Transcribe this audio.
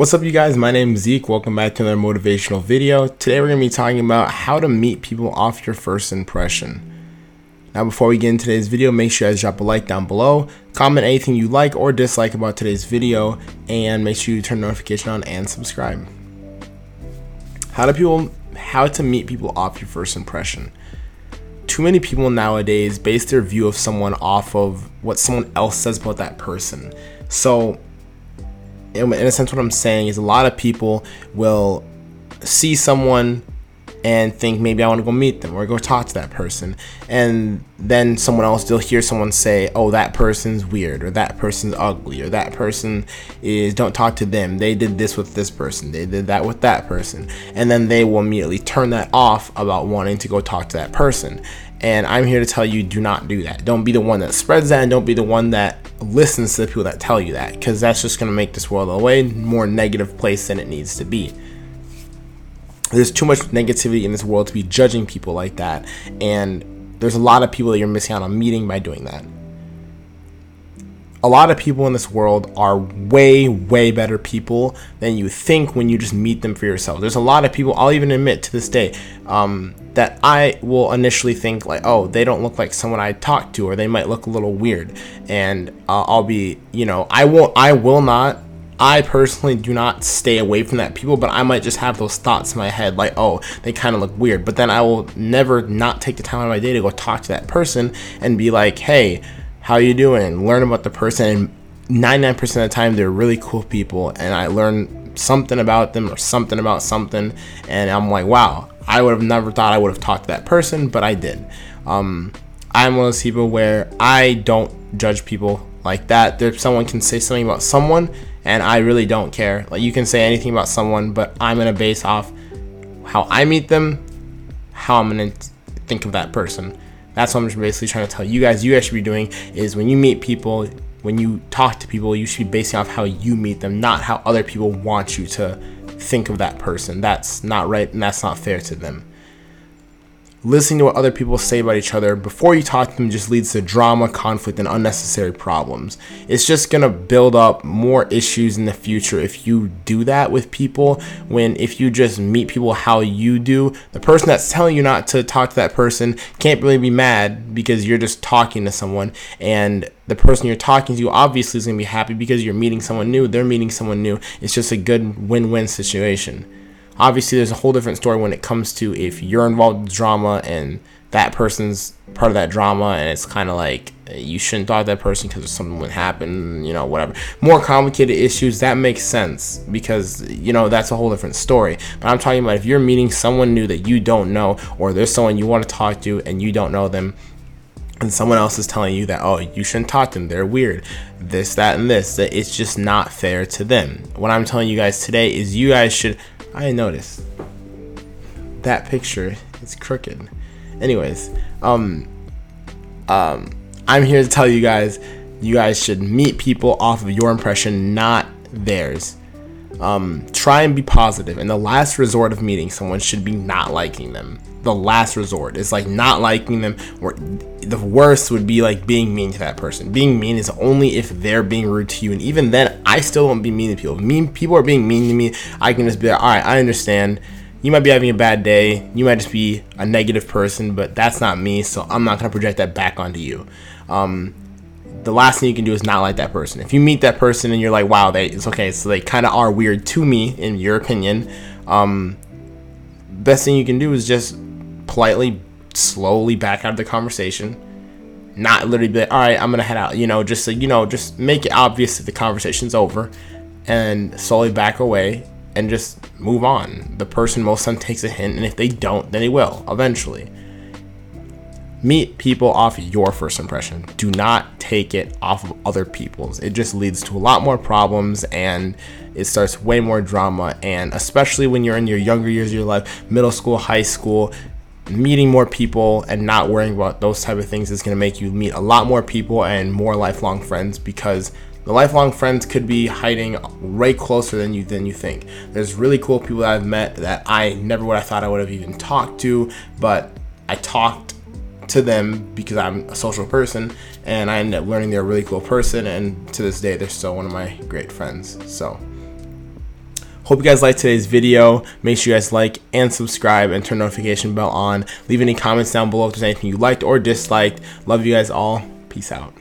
What's up, you guys? My name is Zeke. Welcome back to another motivational video. Today, we're going to be talking about how to meet people off your first impression. Now, before we get into today's video, make sure you guys drop a like down below, comment anything you like or dislike about today's video, and make sure you turn notification on and subscribe. How do people, how to meet people off your first impression? Too many people nowadays base their view of someone off of what someone else says about that person. So in a sense, what I'm saying is a lot of people will see someone and think maybe I want to go meet them or go talk to that person. And then someone else, they'll hear someone say, oh, that person's weird or that person's ugly or that person is, don't talk to them. They did this with this person. They did that with that person. And then they will immediately turn that off about wanting to go talk to that person. And I'm here to tell you do not do that. Don't be the one that spreads that and don't be the one that listens to the people that tell you that because that's just going to make this world a way more negative place than it needs to be. There's too much negativity in this world to be judging people like that. And there's a lot of people that you're missing out on meeting by doing that a lot of people in this world are way, way better people than you think when you just meet them for yourself. There's a lot of people, I'll even admit to this day, um, that I will initially think, like, oh, they don't look like someone I talk to, or they might look a little weird. And uh, I'll be, you know, I won't, I will not. I personally do not stay away from that people, but I might just have those thoughts in my head, like, oh, they kind of look weird. But then I will never not take the time out of my day to go talk to that person and be like, hey, how you doing? Learn about the person. And 99% of the time, they're really cool people, and I learn something about them or something about something, and I'm like, wow, I would have never thought I would have talked to that person, but I did. Um, I'm one of those people where I don't judge people like that. There, someone can say something about someone, and I really don't care. Like you can say anything about someone, but I'm gonna base off how I meet them, how I'm gonna think of that person. That's what I'm basically trying to tell you guys. You guys should be doing is when you meet people, when you talk to people, you should be basing off how you meet them, not how other people want you to think of that person. That's not right and that's not fair to them listening to what other people say about each other before you talk to them just leads to drama, conflict, and unnecessary problems. It's just gonna build up more issues in the future if you do that with people. When if you just meet people how you do, the person that's telling you not to talk to that person can't really be mad because you're just talking to someone, and the person you're talking to obviously is gonna be happy because you're meeting someone new, they're meeting someone new. It's just a good win win situation. Obviously, there's a whole different story when it comes to if you're involved in drama and that person's part of that drama, and it's kind of like you shouldn't talk to that person because something would happen, you know, whatever. More complicated issues, that makes sense because, you know, that's a whole different story. But I'm talking about if you're meeting someone new that you don't know, or there's someone you want to talk to and you don't know them, and someone else is telling you that oh you shouldn't talk to them they're weird this that and this that it's just not fair to them what i'm telling you guys today is you guys should I noticed that picture is crooked. Anyways, um, um, I'm here to tell you guys, you guys should meet people off of your impression, not theirs. Um, try and be positive. And the last resort of meeting someone should be not liking them. The last resort is like not liking them. Or the worst would be like being mean to that person. Being mean is only if they're being rude to you, and even then, I still won't be mean to people. Mean people are being mean to me. I can just be like, all right, I understand. You might be having a bad day. You might just be a negative person, but that's not me. So I'm not gonna project that back onto you. Um, the last thing you can do is not like that person. If you meet that person and you're like, wow, they it's okay, so they kind of are weird to me, in your opinion. Um, best thing you can do is just politely, slowly back out of the conversation. Not literally be like, all right, I'm gonna head out. You know, just so, you know, just make it obvious that the conversation's over, and slowly back away and just move on. The person most time takes a hint, and if they don't, then they will eventually meet people off your first impression. Do not take it off of other people's. It just leads to a lot more problems and it starts way more drama. And especially when you're in your younger years of your life, middle school, high school, meeting more people and not worrying about those type of things is going to make you meet a lot more people and more lifelong friends because the lifelong friends could be hiding right closer than you than you think. There's really cool people that I've met that I never would have thought I would have even talked to, but I talked to them because I'm a social person and I ended up learning they're a really cool person and to this day they're still one of my great friends. So Hope you guys liked today's video. Make sure you guys like and subscribe and turn notification bell on. Leave any comments down below if there's anything you liked or disliked. Love you guys all. Peace out.